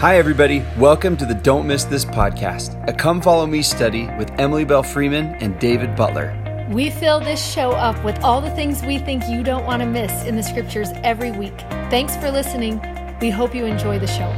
Hi, everybody. Welcome to the Don't Miss This podcast, a come follow me study with Emily Belle Freeman and David Butler. We fill this show up with all the things we think you don't want to miss in the scriptures every week. Thanks for listening. We hope you enjoy the show.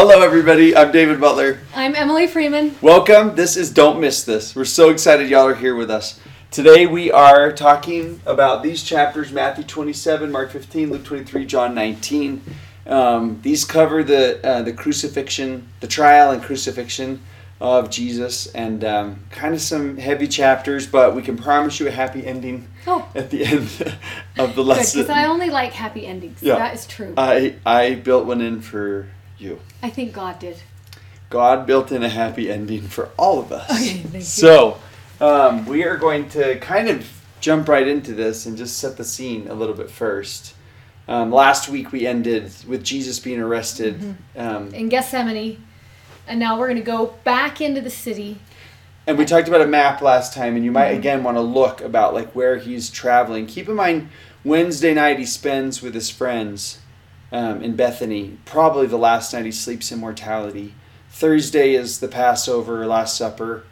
Hello, everybody. I'm David Butler. I'm Emily Freeman. Welcome. This is Don't Miss This. We're so excited y'all are here with us. Today we are talking about these chapters Matthew 27, Mark 15, Luke 23, John 19. Um, these cover the, uh, the crucifixion, the trial and crucifixion of Jesus, and um, kind of some heavy chapters, but we can promise you a happy ending Oh. at the end of the lesson. because I only like happy endings. Yeah. That is true. I, I built one in for you. I think God did. God built in a happy ending for all of us. Okay, thank you. So, um, we are going to kind of jump right into this and just set the scene a little bit first. Um, last week we ended with Jesus being arrested. Mm-hmm. Um, In Gethsemane. And now we're going to go back into the city. and we talked about a map last time, and you might Mm-hmm. again want to look about like where he's traveling. Keep in mind, Wednesday night he spends with his friends um, in Bethany. Probably the last night he sleeps in mortality. Thursday is the Passover, Last Supper.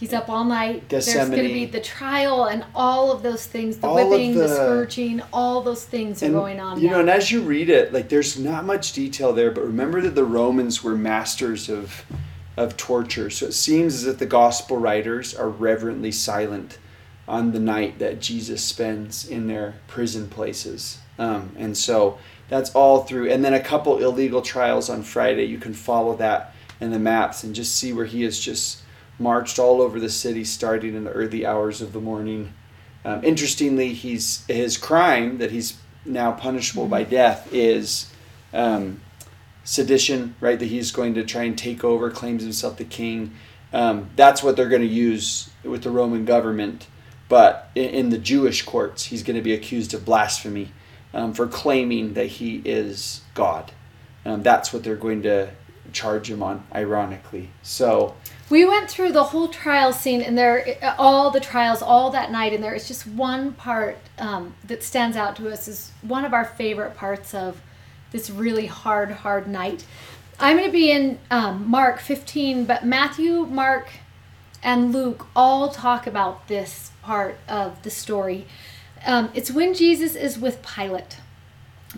He's up all night. There's going to be the trial and all of those things the All whipping, the, the- scourging, all those things are going on. You now. know, and as you read it, like there's not much detail there, but remember that the Romans were masters of of torture. So it seems as if the gospel writers are reverently silent on the night that Jesus spends in their prison places. Um, and so that's all through. And then a couple illegal trials on Friday. You can follow that in the maps and just see where he is just marched all over the city, starting in the early hours of the morning. Um, interestingly, he's his crime that he's now punishable by death is um, sedition, right? That he's going to try and take over, claims himself the king. Um, that's what they're going to use with the Roman government. But in, in the Jewish courts, he's going to be accused of blasphemy um, for claiming that he is God. Um, that's what they're going to charge him on, ironically. So, We went through the whole trial scene, and there, all the trials, all that night, and there is just one part um, that stands out to us as one of our favorite parts of this really hard, hard night. I'm going to be in um, Mark 15, but Matthew, Mark, and Luke all talk about this part of the story. Um, it's when Jesus is with Pilate,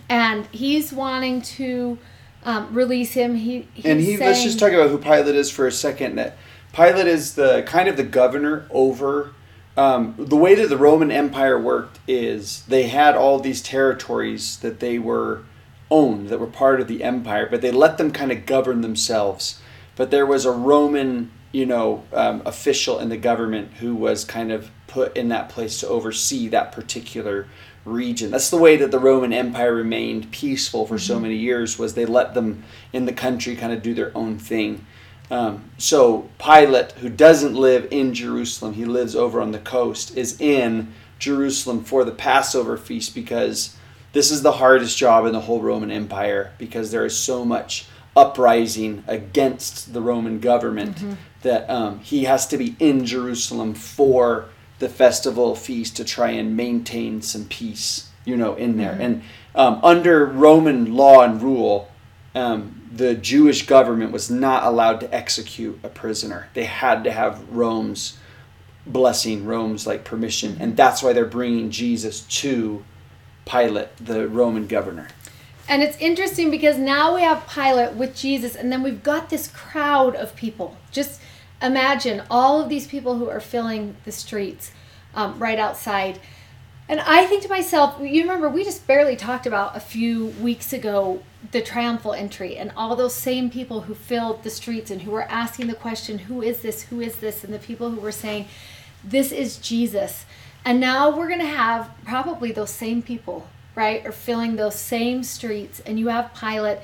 and he's wanting to um, release him. He and he let's just talk about who Pilate is for a second. That Pilate is the kind of the governor over um, the way that the Roman Empire worked is they had all these territories that they were owned that were part of the empire, but they let them kind of govern themselves. But there was a Roman, you know, um, official in the government who was kind of put in that place to oversee that particular region. That's the way that the Roman Empire remained peaceful for so many years was they let them in the country kind of do their own thing. Um, so Pilate, who doesn't live in Jerusalem, he lives over on the coast, is in Jerusalem for the Passover feast because this is the hardest job in the whole Roman Empire because there is so much uprising against the Roman government that um, he has to be in Jerusalem for the festival feast to try and maintain some peace, you know, in there. And um, under Roman law and rule, um, the Jewish government was not allowed to execute a prisoner. They had to have Rome's blessing, Rome's like permission, and that's why they're bringing Jesus to Pilate, the Roman governor. And it's interesting because now we have Pilate with Jesus, and then we've got this crowd of people. Just imagine all of these people who are filling the streets um, right outside. And I think to myself, you remember we just barely talked about a few weeks ago the triumphal entry and all those same people who filled the streets and who were asking the question, Who is this? Who is this? And the people who were saying, This is Jesus. And now we're going to have probably those same people, right, are filling those same streets. And you have Pilate,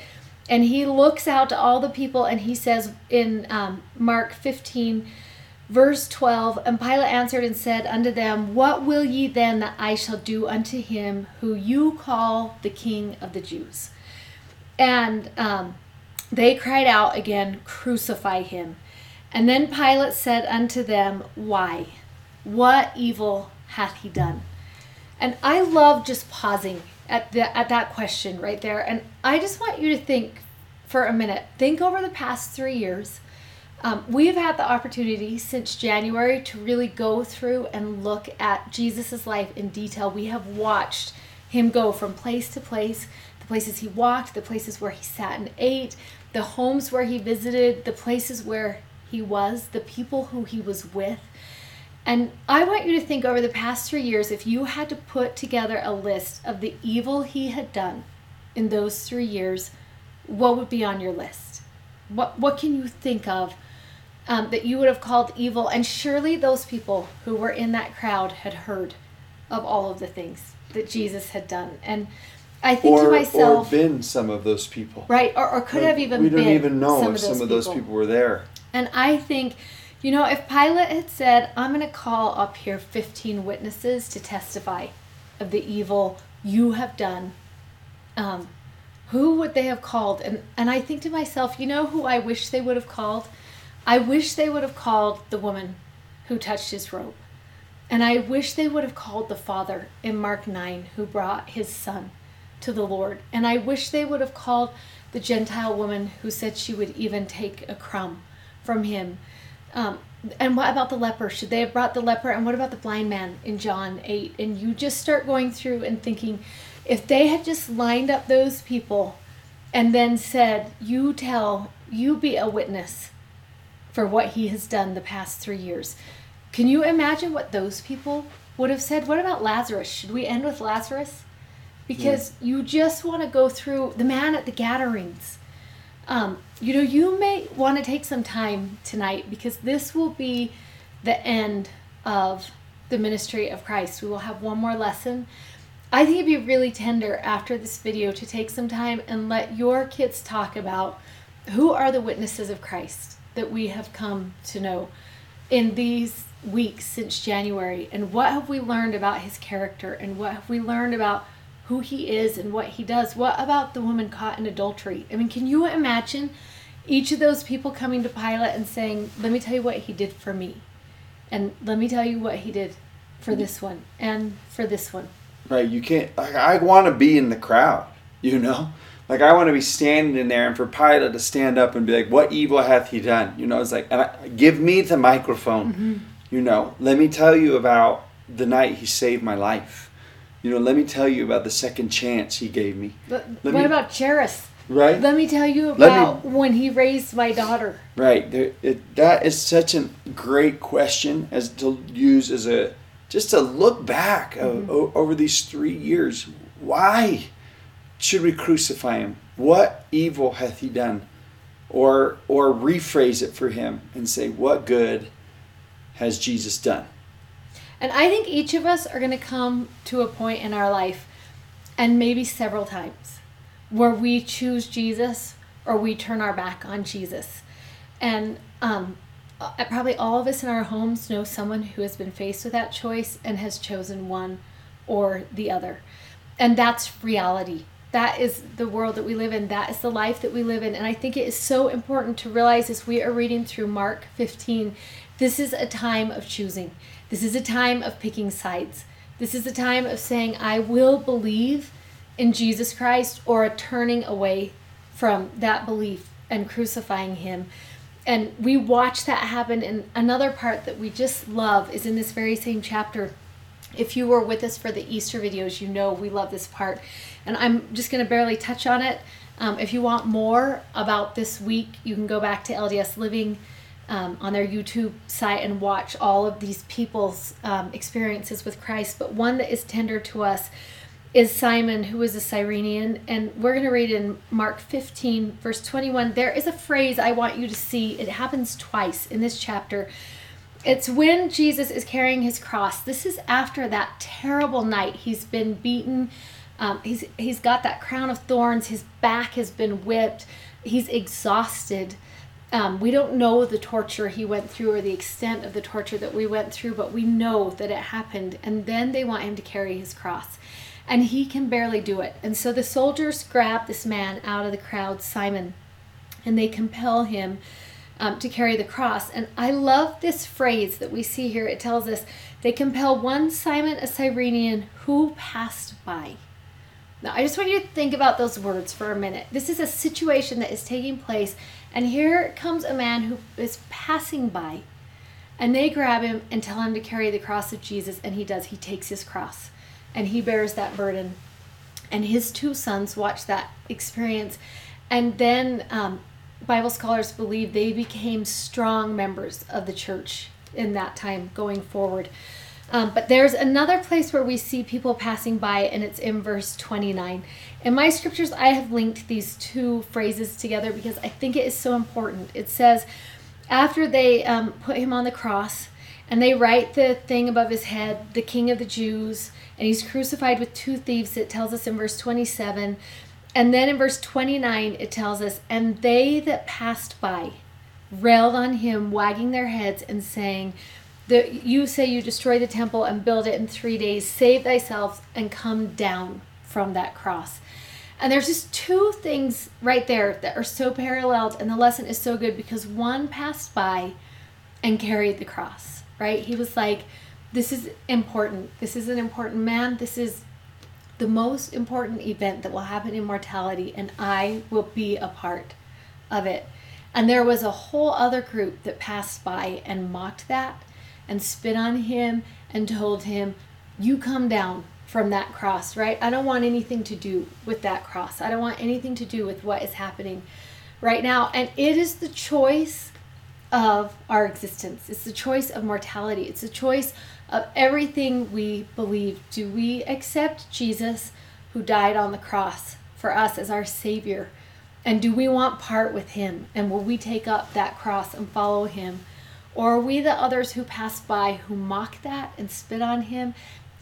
and he looks out to all the people and he says in um, Mark 15, Verse 12 And Pilate answered and said unto them, What will ye then that I shall do unto him who you call the King of the Jews? And um, they cried out again, Crucify him. And then Pilate said unto them, Why? What evil hath he done? And I love just pausing at the at that question right there. And I just want you to think for a minute. Think over the past three years. Um, we've had the opportunity since January to really go through and look at Jesus' life in detail. We have watched him go from place to place, the places he walked, the places where he sat and ate, the homes where he visited, the places where he was, the people who he was with. And I want you to think over the past three years if you had to put together a list of the evil he had done in those three years, what would be on your list? What, what can you think of um, that you would have called evil? And surely those people who were in that crowd had heard of all of the things that Jesus had done. And I think or, to myself, or been some of those people. right, or, or could Like, have even we don't been even know some if of some of those people were there. And I think, you know, if Pilate had said, I'm going to call up here 15 witnesses to testify of the evil you have done, um, who would they have called? And, and I think to myself, you know who I wish they would have called? I wish they would have called the woman who touched his robe. And I wish they would have called the father in Mark 9 who brought his son to the Lord. And I wish they would have called the Gentile woman who said she would even take a crumb from him. Um, and what about the leper? Should they have brought the leper? And what about the blind man in John 8? And you just start going through and thinking, if they had just lined up those people and then said, You tell, you be a witness for what he has done the past three years. Can you imagine what those people would have said? What about Lazarus? Should we end with Lazarus? Because you just want to go through the man at the Gadarenes. Um, you know, you may want to take some time tonight because this will be the end of the ministry of Christ. We will have one more lesson. I think it'd be really tender after this video to take some time and let your kids talk about who are the witnesses of Christ that we have come to know in these weeks since January and what have we learned about his character and what have we learned about who he is and what he does. What about the woman caught in adultery? I mean, can you imagine each of those people coming to Pilate and saying, Let me tell you what he did for me, and let me tell you what he did for this one and for this one. Right? You can't. Like, I want to be in the crowd. You know, like I want to be standing in there, and for Pilate to stand up and be like, "What evil hath he done?" You know, it's like, and I, give me the microphone. Mm-hmm. You know, let me tell you about the night he saved my life. You know, let me tell you about the second chance he gave me. But Let what me- about Jairus? Right? Let me tell you Let me- about when he raised my daughter. Right. There, it, that is such a great question as to use as a just to look back of, mm-hmm. o- over these three years. Why should we crucify him? What evil hath he done? Or or rephrase it for him and say, what good has Jesus done? And I think each of us are going to come to a point in our life, and maybe several times, where we choose Jesus or we turn our back on Jesus. And um, uh, probably all of us in our homes know someone who has been faced with that choice and has chosen one or the other. And that's reality. That is the world that we live in. That is the life that we live in. And I think it is so important to realize as we are reading through Mark 15, this is a time of choosing. This is a time of picking sides. This is a time of saying, I will believe in Jesus Christ or a turning away from that belief and crucifying him. And we watch that happen. And another part that we just love is in this very same chapter. If you were with us for the Easter videos, you know we love this part. And I'm just going to barely touch on it. Um, if you want more about this week, you can go back to LDS Living um, on their YouTube site and watch all of these people's um, experiences with Christ. But one that is tender to us is Simon, who is a Cyrenian. And we're going to read in Mark 15, verse 21. There is a phrase I want you to see. It happens twice in this chapter. It's when Jesus is carrying his cross. This is after that terrible night. He's been beaten. Um, he's he's got that crown of thorns. His back has been whipped. He's exhausted. Um, we don't know the torture he went through or the extent of the torture that we went through, but we know that it happened. And then they want him to carry his cross. And he can barely do it. And so the soldiers grab this man out of the crowd, Simon, and they compel him um, to carry the cross. And I love this phrase that we see here. It tells us they compel one Simon a Cyrenian who passed by. Now, I just want you to think about those words for a minute. This is a situation that is taking place, and here comes a man who is passing by, and they grab him and tell him to carry the cross of Jesus, and he does. He takes his cross, and he bears that burden. And his two sons watch that experience, and then um, Bible scholars believe they became strong members of the church in that time going forward. Um, but there's another place where we see people passing by, and it's in verse 29. In my scriptures, I have linked these two phrases together because I think it is so important. It says, after they um, put him on the cross, and they write the thing above his head, the King of the Jews, and he's crucified with two thieves, it tells us in verse 27. And then in verse 29, it tells us, And they that passed by railed on him, wagging their heads and saying, the, you say you destroy the temple and build it in three days. Save thyself and come down from that cross. And there's just two things right there that are so paralleled, and the lesson is so good because one passed by and carried the cross, right? He was like, This is important. This is an important man. This is the most important event that will happen in mortality, and I will be a part of it. And there was a whole other group that passed by and mocked that and spit on him and told him, You come down from that cross, right? I don't want anything to do with that cross. I don't want anything to do with what is happening right now. And it is the choice of our existence, it's the choice of mortality, it's the choice of everything we believe. Do we accept Jesus who died on the cross for us as our Savior? And do we want part with Him? And will we take up that cross and follow Him? Or are we the others who pass by who mock that and spit on him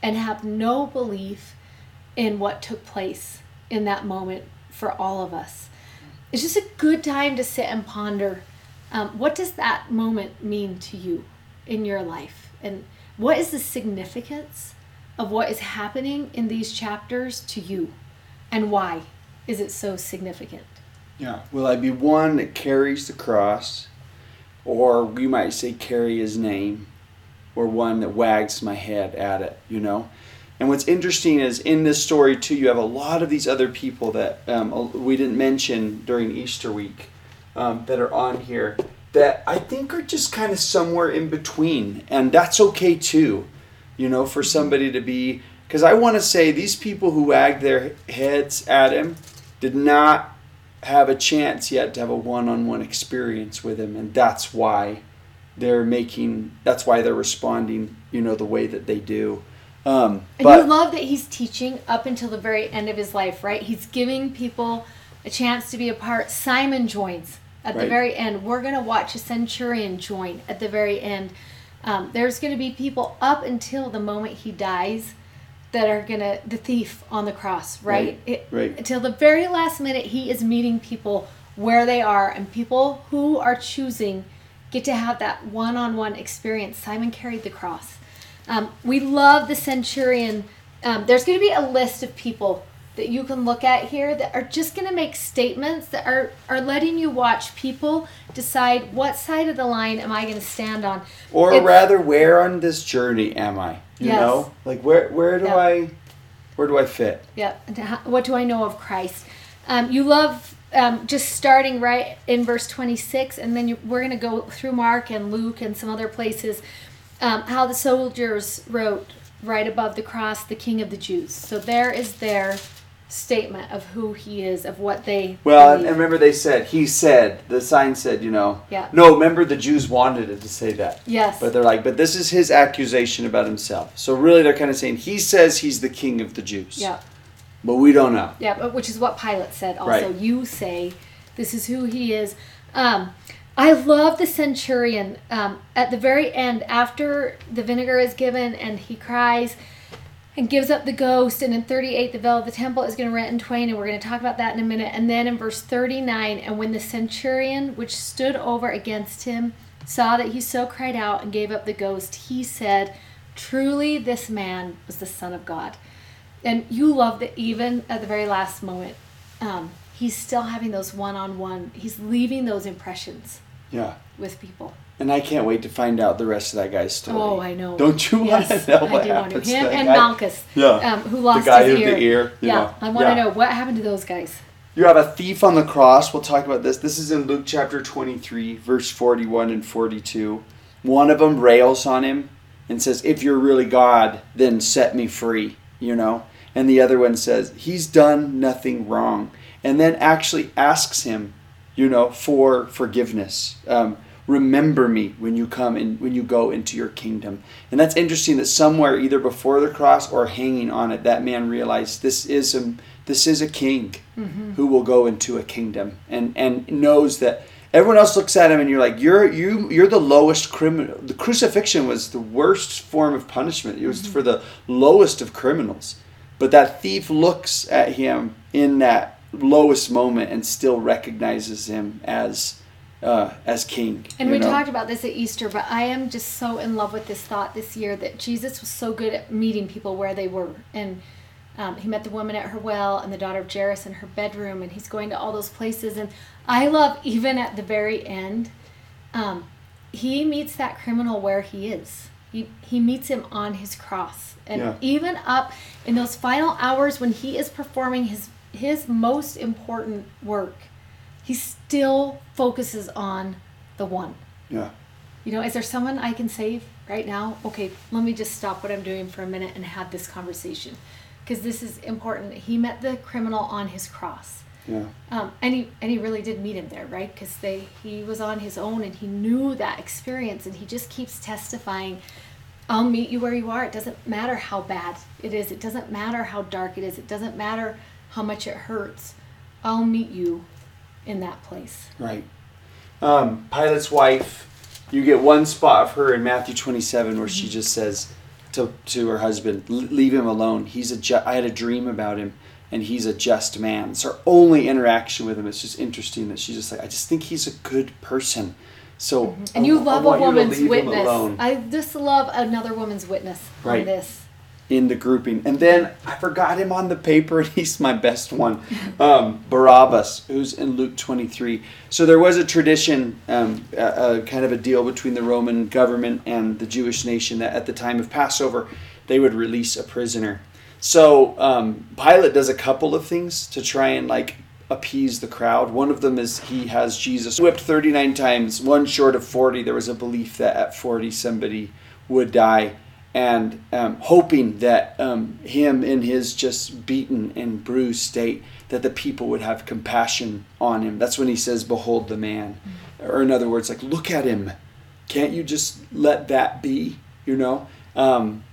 and have no belief in what took place in that moment for all of us? It's just a good time to sit and ponder um, what does that moment mean to you in your life? And what is the significance of what is happening in these chapters to you? And why is it so significant? Yeah. Will I be one that carries the cross or you might say carry his name, or one that wags my head at it, you know. And what's interesting is in this story too, you have a lot of these other people that um, we didn't mention during Easter week um, that are on here that I think are just kind of somewhere in between, and that's okay too, you know, for somebody to be. Because I want to say these people who wagged their heads at him did not have a chance yet to have a one-on-one experience with him and that's why they're making that's why they're responding you know the way that they do. Um, and but, you love that he's teaching up until the very end of his life right? He's giving people a chance to be a part. Simon joins at right. the very end. We're going to watch a centurion join at the very end. Um, there's going to be people up until the moment he dies that are gonna the thief on the cross, right? Right. It, right. Until the very last minute, he is meeting people where they are, and people who are choosing get to have that one-on-one experience. Simon carried the cross. Um, we love the centurion. Um, there's going to be a list of people that you can look at here that are just going to make statements that are, are letting you watch people decide what side of the line am I going to stand on. Or it's, rather, where on this journey am I? You yes. know, like where where do yep. I where do I fit? Yeah. What do I know of Christ? Um, you love um, just starting right in verse 26, and then you, we're going to go through Mark and Luke and some other places. Um, how the soldiers wrote right above the cross, the King of the Jews. So there is their statement of who he is, of what they. Well, believe. and remember they said he said the sign said you know. Yeah. No, remember the Jews wanted it to say that. Yes. But they're like, but this is his accusation about himself. So really, they're kind of saying he says he's the king of the Jews. Yeah. But we don't know. Yeah, which is what Pilate said. Also, right. you say this is who he is. Um, I love the centurion. Um, at the very end, after the vinegar is given and he cries and gives up the ghost. And in 38, the veil of the temple is going to rent in twain, and we're going to talk about that in a minute. And then in verse 39, and when the centurion which stood over against him saw that he so cried out and gave up the ghost, he said, Truly, this man was the Son of God. And you love that even at the very last moment, um, he's still having those one on one, he's leaving those impressions Yeah. with people. And I can't wait to find out the rest of that guy's story. Oh, I know. Don't you want Yes, to know I what do want to. Him to and guy? Malchus, Yeah. um, who lost the guy his ear. the ear. yeah, know. I want to know what happened to those guys. You have a thief on the cross. We'll talk about this. This is in Luke chapter 23, verse 41 and 42. One of them rails on him and says, If you're really God, then set me free, you know? And the other one says, He's done nothing wrong. And then actually asks him, you know, for forgiveness. Um, remember me when you come and when you go into your kingdom. And that's interesting that somewhere, either before the cross or hanging on it, that man realized this is a this is a king who will go into a kingdom and and knows that everyone else looks at him and you're like you're you you're the lowest criminal. The crucifixion was the worst form of punishment. It was for the lowest of criminals. But that thief looks at him in that lowest moment and still recognizes him as uh, as king. And we know? talked about this at Easter, but I am just so in love with this thought this year that Jesus was so good at meeting people where they were. And um, he met the woman at her well and the daughter of Jairus in her bedroom, and he's going to all those places. And I love, even at the very end, um, he meets that criminal where he is. He, he meets him on his cross. And Yeah. even up in those final hours when he is performing his, his most important work, he still focuses on the one. Yeah. You know, is there someone I can save right now? Okay, let me just stop what I'm doing for a minute and have this conversation. Because this is important. He met the criminal on his cross. Yeah. Um, and he and he really did meet him there, right? Because they he was on his own and he knew that experience, and he just keeps testifying. I'll meet you where you are. It doesn't matter how bad it is. It doesn't matter how dark it is. It doesn't matter how much it hurts. I'll meet you in that place. Right. Um, Pilate's wife, you get one spot of her in Matthew 27 where she just says to, to her husband, leave him alone. He's a ju- I had a dream about him and he's a just man. It's her only interaction with him. It's just interesting that she's just like, I just think he's a good person. So And you I love a you to woman's witness. I just love another woman's witness Right. on this. In the grouping. And then I forgot him on the paper, and he's my best one. Um, Barabbas, who's in Luke 23. So there was a tradition, um, a, a kind of a deal between the Roman government and the Jewish nation that at the time of Passover, they would release a prisoner. So um, Pilate does a couple of things to try and like appease the crowd. One of them is he has Jesus whipped 39 times, one short of 40. There was a belief that at 40 somebody would die and um, hoping that um, him in his just beaten and bruised state that the people would have compassion on him. That's when he says behold the man. Or in other words like look at him. Can't you just let that be? You know? Um,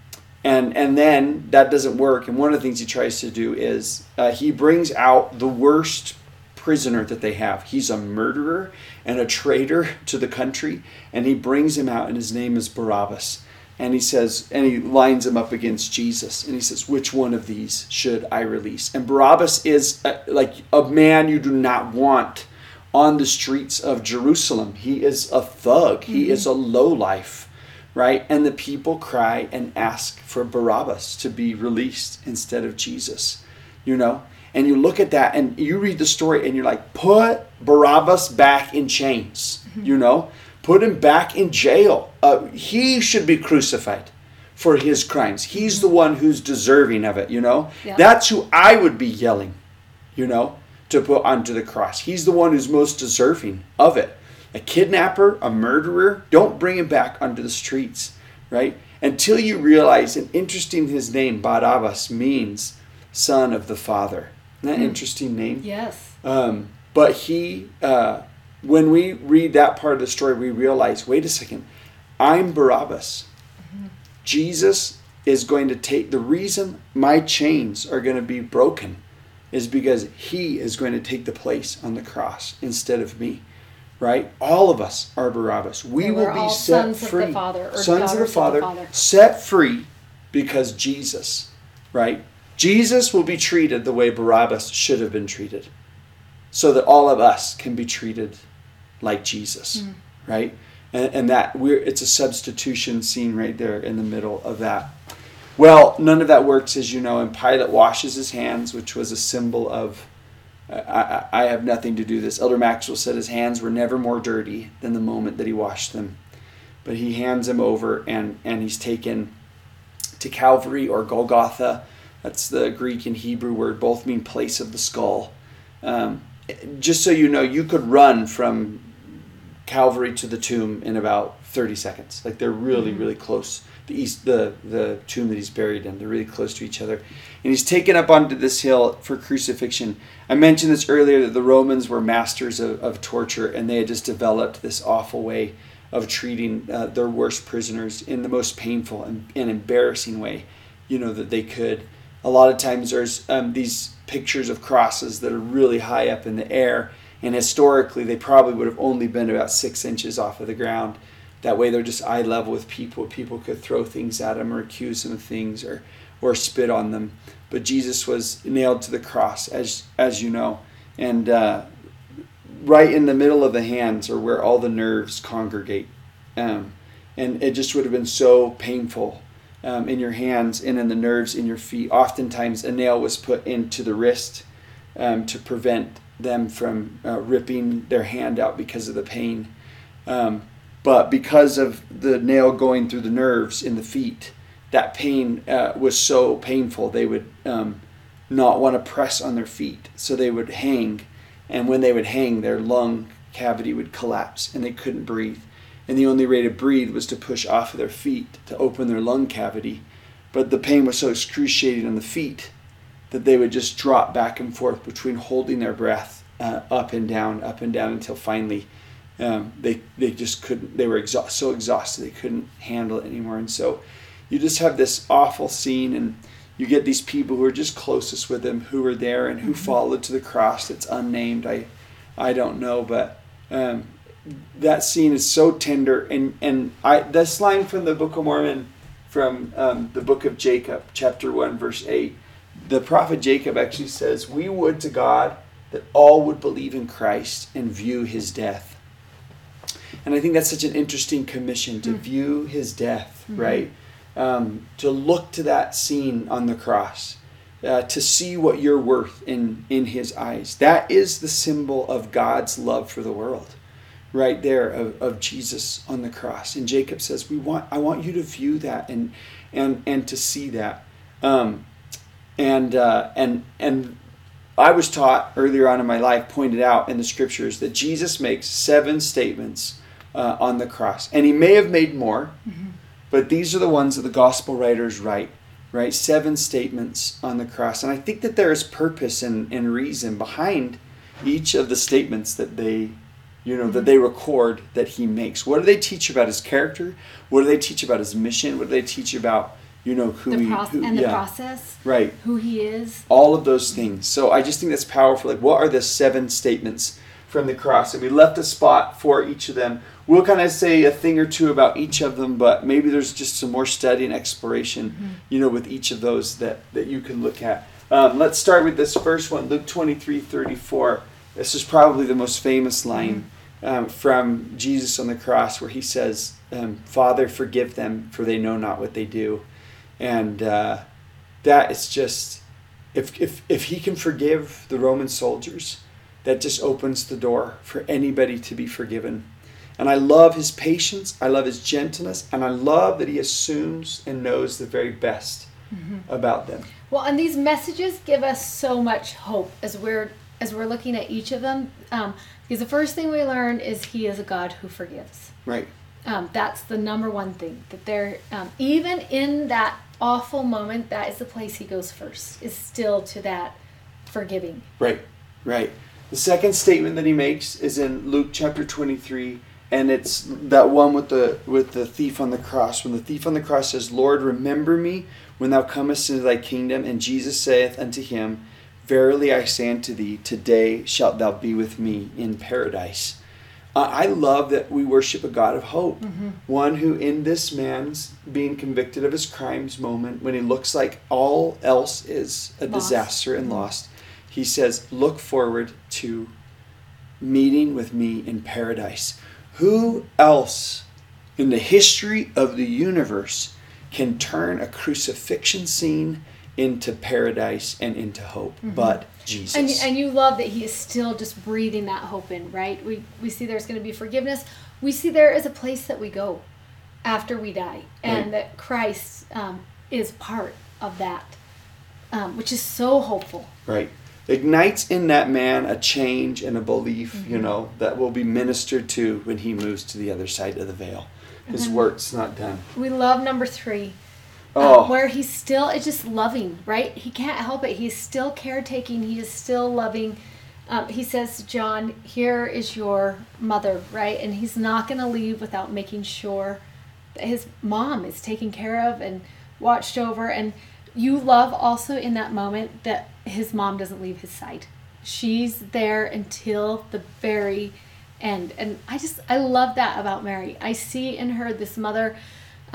and and then that doesn't work. And one of the things he tries to do is uh, he brings out the worst prisoner that they have. He's a murderer and a traitor to the country and he brings him out and his name is barabbas and he says and he lines him up against jesus. And he says which one of these should i release? And barabbas is uh like a man you do not want on the streets of jerusalem. He is a thug. He is a lowlife right? And the people cry and ask for barabbas to be released instead of jesus you know? And you look at that and you read the story and you're like put barabbas back in chains you know? Put him back in jail uh, he should be crucified for his crimes. He's the one who's deserving of it you know? Yeah. that's who i would be yelling you know to put onto the cross. He's the one who's most deserving of it. A kidnapper a murderer don't bring him back onto the streets right? Until you realize and interesting his name barabbas means son of the father. Isn't that interesting name? Yes. um, but he, uh, when we read that part of the story, we realize wait a second, I'm Barabbas. Jesus is going to take the reason my chains are going to be broken is because he is going to take the place on the cross instead of me. Right? All of us are Barabbas. We will be set sons of the free. Father, sons of the daughters of the Father, Father. set free because Jesus, right? Jesus will be treated the way Barabbas should have been treated so that all of us can be treated like Jesus, Mm. right? And, and that we're it's a substitution scene right there in the middle of that. Well, none of that works, as you know, and Pilate washes his hands, which was a symbol of I, I, have nothing to do this. Elder Maxwell said his hands were never more dirty than the moment that he washed them. But he hands him over and, and he's taken to Calvary or Golgotha. That's the Greek and Hebrew word, both mean place of the skull. Um, just so you know, you could run from Calvary to the tomb in about 30 seconds. Like they're really, mm-hmm. really close. The east, the the tomb that he's buried in, they're really close to each other. And he's taken up onto this hill for crucifixion. I mentioned this earlier that the Romans were masters of, of torture, and they had just developed this awful way of treating uh, their worst prisoners in the most painful and, and, embarrassing way, you know, that they could. A lot of times there's um, these pictures of crosses that are really high up in the air, and historically they probably would have only been about six inches off of the ground. That way they're just eye level with people. People could throw things at them or accuse them of things or, or spit on them. But Jesus was nailed to the cross, as, as you know. And uh, right in the middle of the hands are where all the nerves congregate. Um, and it just would have been so painful um, in your hands and in the nerves in your feet. Oftentimes, a nail was put into the wrist um, to prevent them from uh, ripping their hand out because of the pain. Um, but because of the nail going through the nerves in the feet, that pain uh, was so painful they would um, not want to press on their feet, so they would hang and when they would hang, their lung cavity would collapse and they couldn't breathe. And the only way to breathe was to push off of their feet to open their lung cavity. But the pain was so excruciating on the feet that they would just drop back and forth between holding their breath uh, up and down, up and down until finally um, they, they just couldn't, they were exhaust, so exhausted they couldn't handle it anymore. And so you just have this awful scene and you get these people who are just closest with him who were there and who mm-hmm. followed to the cross that's unnamed i i don't know but um, that scene is so tender and and i this line from the book of mormon from um, the book of jacob chapter 1 verse 8 the prophet jacob actually says we would to god that all would believe in christ and view his death and i think that's such an interesting commission to mm-hmm. view his death mm-hmm. right um, to look to that scene on the cross, uh, to see what you're worth in, in His eyes. That is the symbol of God's love for the world, right there of, of Jesus on the cross. And Jacob says, "We want, I want you to view that and and and to see that." Um, and uh, and and I was taught earlier on in my life, pointed out in the scriptures that Jesus makes seven statements uh, on the cross, and he may have made more. Mm-hmm but these are the ones that the gospel writers write, right? Seven statements on the cross. And I think that there is purpose and, and reason behind each of the statements that they you know, that they record that he makes. What do they teach about his character? What do they teach about his mission? What do they teach about, you know, who the he proce- who, and the yeah. process, right? Who he is. All of those things. So I just think that's powerful. Like, what are the seven statements from the cross? And we left a spot for each of them we'll kind of say a thing or two about each of them, but maybe there's just some more study and exploration, mm-hmm. you know, with each of those that, that you can look at. Um, let's start with this first one, Luke 23 34. This is probably the most famous line mm-hmm. um, from Jesus on the cross where he says, um, Father, forgive them, for they know not what they do. And uh, that is just, if, if, if he can forgive the Roman soldiers, that just opens the door for anybody to be forgiven. And I love his patience, I love his gentleness, and I love that he assumes and knows the very best mm-hmm. about them. Well, and these messages give us so much hope as we're as we're looking at each of them. Um, because the first thing we learn is he is a God who forgives. Right. Um, that's the number one thing that they're um, even in that awful moment that is the place he goes first is still to that forgiving. Right right. The second statement that he makes is in luke chapter 23 and it's that one with the with the thief on the cross. When the thief on the cross says lord remember me when thou comest into thy kingdom and jesus saith unto him verily i say unto thee today shalt thou be with me in paradise uh, i love that we worship a god of hope mm-hmm. one who in this man's being convicted of his crimes moment when he looks like all else is a lost. disaster and lost he says look forward to meeting with me in paradise who else in the history of the universe can turn a crucifixion scene into paradise and into hope, but Jesus. And, and you love that he is still just breathing that hope in, right? We, we see there's going to be forgiveness. We see there is a place that we go after we die, and Right. that Christ um, is part of that, um, which is so hopeful. Right. Ignites in that man a change and a belief, Mm-hmm. you know, that will be ministered to when he moves to the other side of the veil. His Mm-hmm. work's not done. We love number three. Oh, um, where he's still it's just loving right? He can't help it. He's still caretaking. He is still loving. Um, he says john here is your mother right? And he's not going to leave without making sure that his mom is taken care of and watched over. And you love also in that moment that his mom doesn't leave his side. She's there until the very end. And i just i love that about mary. I see in her this mother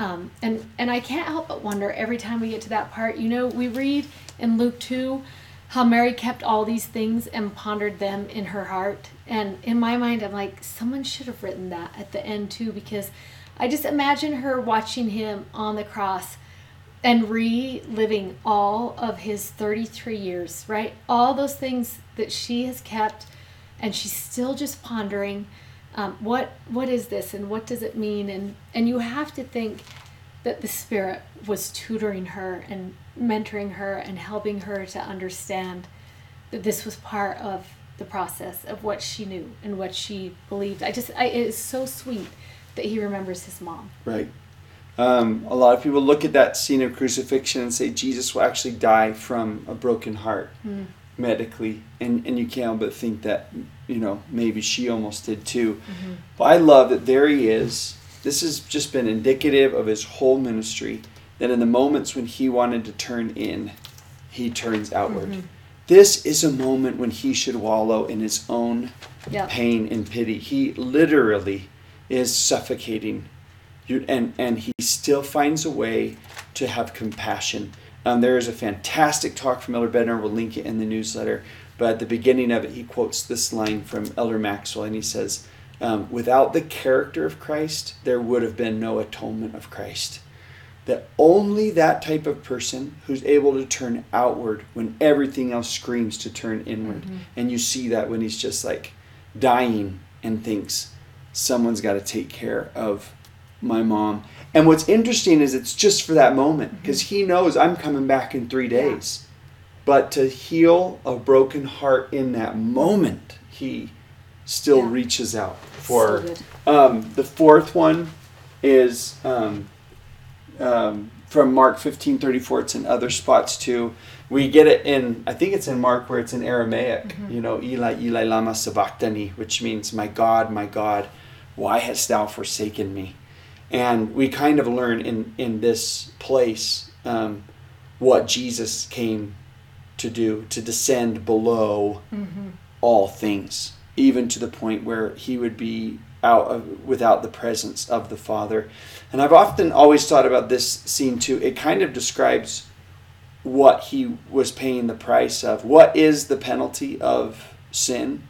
um, and and I can't help but wonder every time we get to that part. You know, we read in Luke two how Mary kept all these things and pondered them in her heart. And in my mind, I'm like, someone should have written that at the end too, because I just imagine her watching him on the cross and reliving all of his 33 years, right? All those things that she has kept, and she's still just pondering um, what what is this and what does it mean and and you have to think that the spirit was tutoring her and mentoring her and helping her to understand that this was part of the process of what she knew and what she believed i just I, it is so sweet that he remembers his mom right. Um, a lot of people look at that scene of crucifixion and say Jesus will actually die from a broken heart Hmm. Medically, and, and you can't but think that, you know, maybe she almost did too. Mm-hmm. But I love that there he is. This has just been indicative of his whole ministry. That in the moments when he wanted to turn in, he turns outward. Mm-hmm. This is a moment when he should wallow in his own yeah pain and pity. He literally is suffocating, and and he still finds a way to have compassion. Um, there is a fantastic talk from Elder Bednar. We'll link it in the newsletter. But at the beginning of it, he quotes this line from Elder Maxwell, and he says, um, "Without the character of Christ, there would have been no atonement of Christ." That only that type of person who's able to turn outward when everything else screams to turn inward. And you see that when he's just like dying and thinks, someone's got to take care of my mom. And what's interesting is it's just for that moment because he knows I'm coming back in three Yeah. days. But to heal a broken heart in that moment, he still Yeah. reaches out for. good. Um, the fourth one is um, um, from Mark fifteen thirty four. It's in other spots too. We get it in, I think it's in Mark where it's in Aramaic, you know, Eli, Eli, Lama Sabachthani, which means, My God, my God, why hast thou forsaken me? And we kind of learn in, in this place um, what Jesus came to do, to descend below all things, even to the point where he would be out of, without the presence of the Father. And I've often always thought about this scene too. It kind of describes what he was paying the price of. What is the penalty of sin?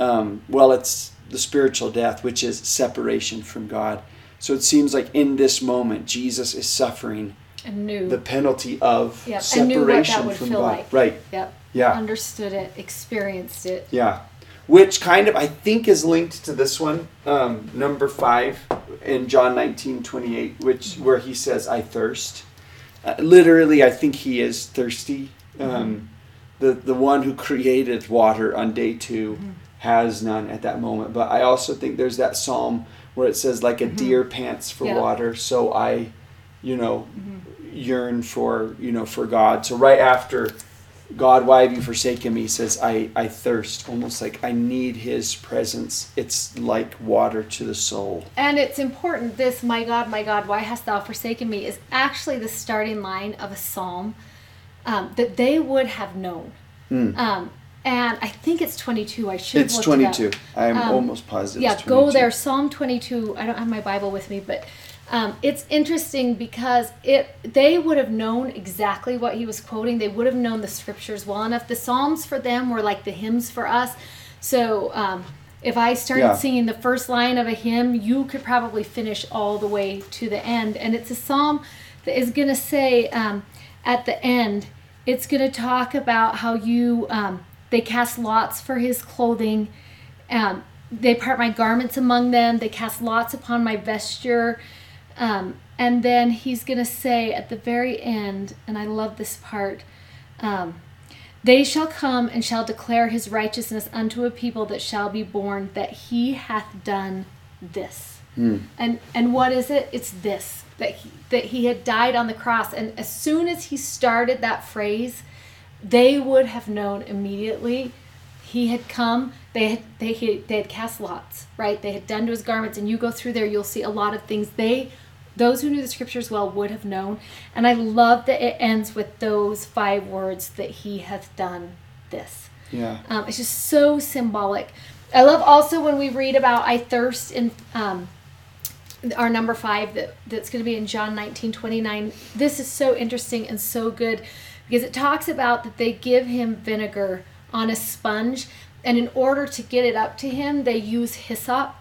Um, well, it's the spiritual death, which is separation from God. So it seems like in this moment, Jesus is suffering the penalty of Yep, and knew what that separation would from feel God. like. Right. yep Yeah. understood it experienced it Yeah, which kind of I think is linked to this one, um, number five in John nineteen twenty eight, which where he says, "I thirst." Uh, literally, I think he is thirsty. Um, the the one who created water on day 2 has none at that moment. But I also think there's that psalm where it says, "Like a deer pants for Yeah. water, so I, you know, yearn for you know for God." So right after God, why have you forsaken me? He says, I, I thirst, almost like I need his presence. It's like water to the soul. And it's important, this, my God, my God, why hast thou forsaken me, is actually the starting line of a psalm um, that they would have known. Um, and I think it's 22. I should have It's looked it up. 22. I'm Um, almost positive. Yeah, it's go 22. there. Psalm 22. I don't have my Bible with me, but um, it's interesting because it they would have known exactly what he was quoting. They would have known the scriptures well enough. The Psalms for them were like the hymns for us. So um, if I started Yeah. singing the first line of a hymn, you could probably finish all the way to the end. And it's a psalm that is going to say um, at the end, it's going to talk about how you um, they cast lots for his clothing. Um, they part my garments among them. They cast lots upon my vesture. Um, and then he's going to say at the very end, and I love this part um, they shall come and shall declare his righteousness unto a people that shall be born, that he hath done this. Mm. And and what is it? It's this that he, that he had died on the cross. And as soon as he started that phrase, they would have known immediately he had come. They had they they had cast lots, right? They had done to his garments. And you go through there, you'll see a lot of things they those who knew the scriptures well would have known. And I love that it ends with those five words that he hath done this. Yeah. Um, it's just so symbolic. I love also when we read about I thirst in um, our number five that, that's going to be in John 19 29. This is so interesting and so good because it talks about that they give him vinegar on a sponge, and in order to get it up to him, they use hyssop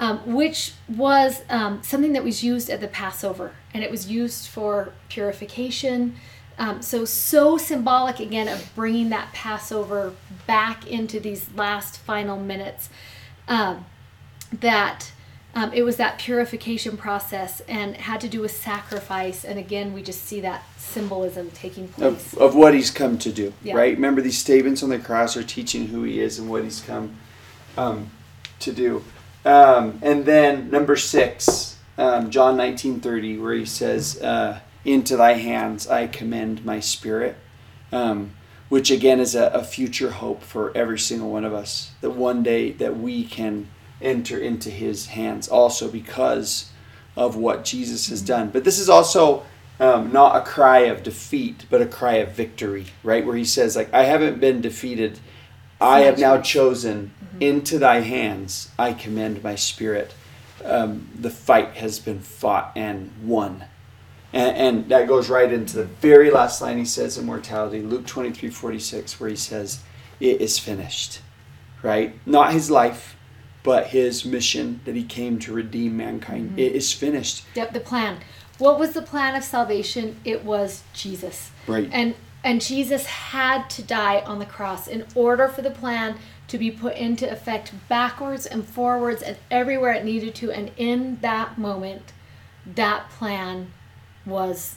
um, which was um, something that was used at the Passover, and it was used for purification. Um, so, so symbolic again of bringing that Passover back into these last final minutes. Um, that um, it was that purification process and had to do with sacrifice. And again, we just see that symbolism taking place of, of what he's come to do, Yeah. right? Remember, these statements on the cross are teaching who he is and what he's come um, to do. Um, and then number six, um, John nineteen thirty, where he says, uh, "Into thy hands I commend my spirit," um, which again is a, a future hope for every single one of us. That one day that we can enter into His hands, also because of what Jesus has done. But this is also um, not a cry of defeat, but a cry of victory, right? Where He says, "Like I haven't been defeated." I have now chosen into thy hands I commend my spirit. Um, the fight has been fought and won. And, and that goes right into the very last line he says in mortality, Luke 23 46, where he says, It is finished. Right? Not his life, but his mission that he came to redeem mankind. Mm-hmm. It is finished. Yep, the plan. What was the plan of salvation? It was Jesus. Right. And and Jesus had to die on the cross in order for the plan to be put into effect backwards and forwards and everywhere it needed to and in that moment that plan was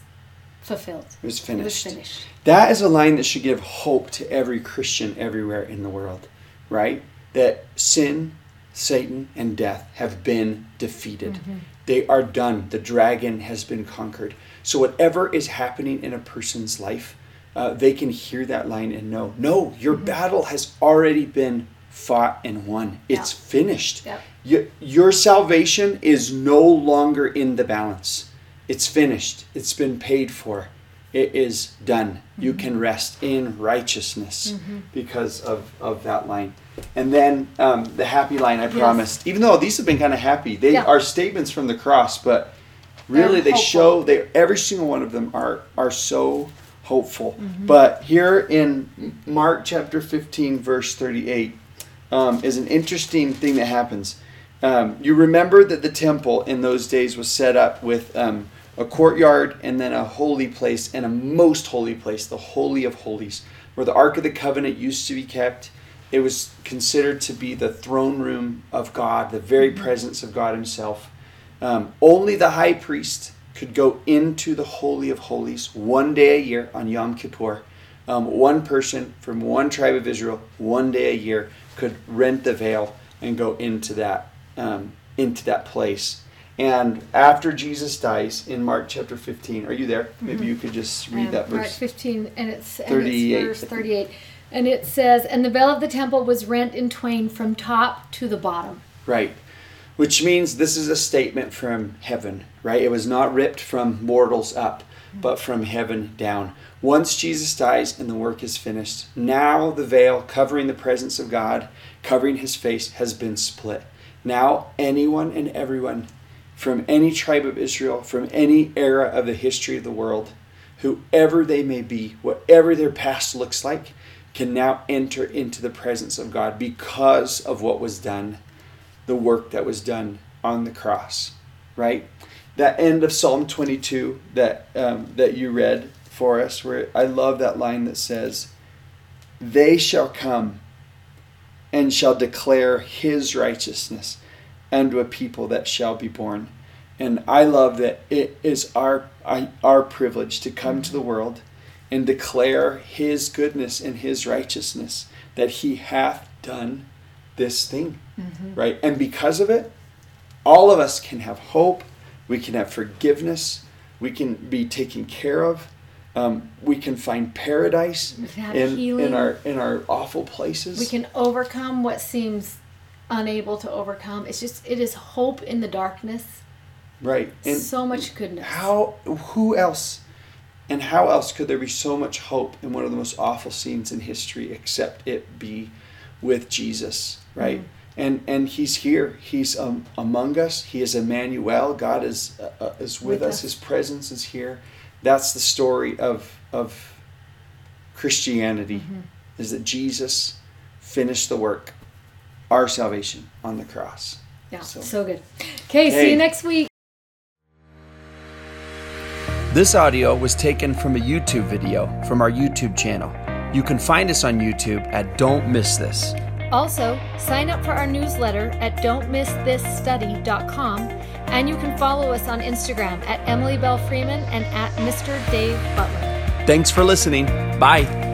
fulfilled. It was It finished. was finished. That is a line that should give hope to every Christian everywhere in the world, right? That sin, Satan, and death have been defeated. They are done. The dragon has been conquered. So, whatever is happening in a person's life, uh, they can hear that line and know no, your battle has already been fought and won. It's Yeah. finished. Yep. Y- your salvation is no longer in the balance. It's finished. It's been paid for. It is done. You can rest in righteousness because of, of that line. And then um, the happy line I Yes. promised. Even though these have been kind of happy, they Yeah. are statements from the cross, but really They're they hopeful. show they every single one of them are are so hopeful. Mm-hmm. But here in Mark chapter 15 verse 38 um, is an interesting thing that happens. Um, you remember that the temple in those days was set up with um, a courtyard and then a holy place and a most holy place, the Holy of Holies, where the Ark of the Covenant used to be kept. It was considered to be the throne room of God, the very presence of God Himself. Um, only the high priest could go into the Holy of Holies one day a year on Yom Kippur. Um, one person from one tribe of Israel, one day a year, could rent the veil and go into that um, into that place. And after Jesus dies in Mark chapter 15, are you there? Maybe you could just read Um, that Mark verse. 15, and it's, and 38. it's verse 38. And it says, And the veil of the temple was rent in twain from top to the bottom. Right. Which means this is a statement from heaven, right? It was not ripped from mortals up, but from heaven down. Once Jesus dies and the work is finished, now the veil covering the presence of God, covering his face, has been split. Now anyone and everyone from any tribe of Israel, from any era of the history of the world, whoever they may be, whatever their past looks like, can now enter into the presence of God because of what was done the work that was done on the cross, right? That end of Psalm 22 that um, that you read for us where I love that line that says, They shall come and shall declare his righteousness unto a people that shall be born. And I love that it is our our privilege to come to the world and declare his goodness and his righteousness that he hath done this thing. Mm-hmm. Right? And because of it, all of us can have hope, we can have forgiveness, we can be taken care of. Um, we can find paradise in, in our in our awful places. We can overcome what seems unable to overcome. It's just it is hope in the darkness. Right. And so much goodness. How who else and how else could there be so much hope in one of the most awful scenes in history except it be with Jesus, right? Mm-hmm. And and he's here. He's um, among us. He is Emmanuel. God is uh, uh is with, with us. us. His presence is here. That's the story of of Christianity mm-hmm. is that Jesus finished the work, our salvation on the cross. Yeah, so, so good. Okay, see you next week. This audio was taken from a YouTube video from our YouTube channel. You can find us on YouTube at Don't Miss This. Also, sign up for our newsletter at don'tmissthisstudy.com and you can follow us on Instagram at Emily Belle Freeman and at Mr. Dave Butler. Thanks for listening. Bye.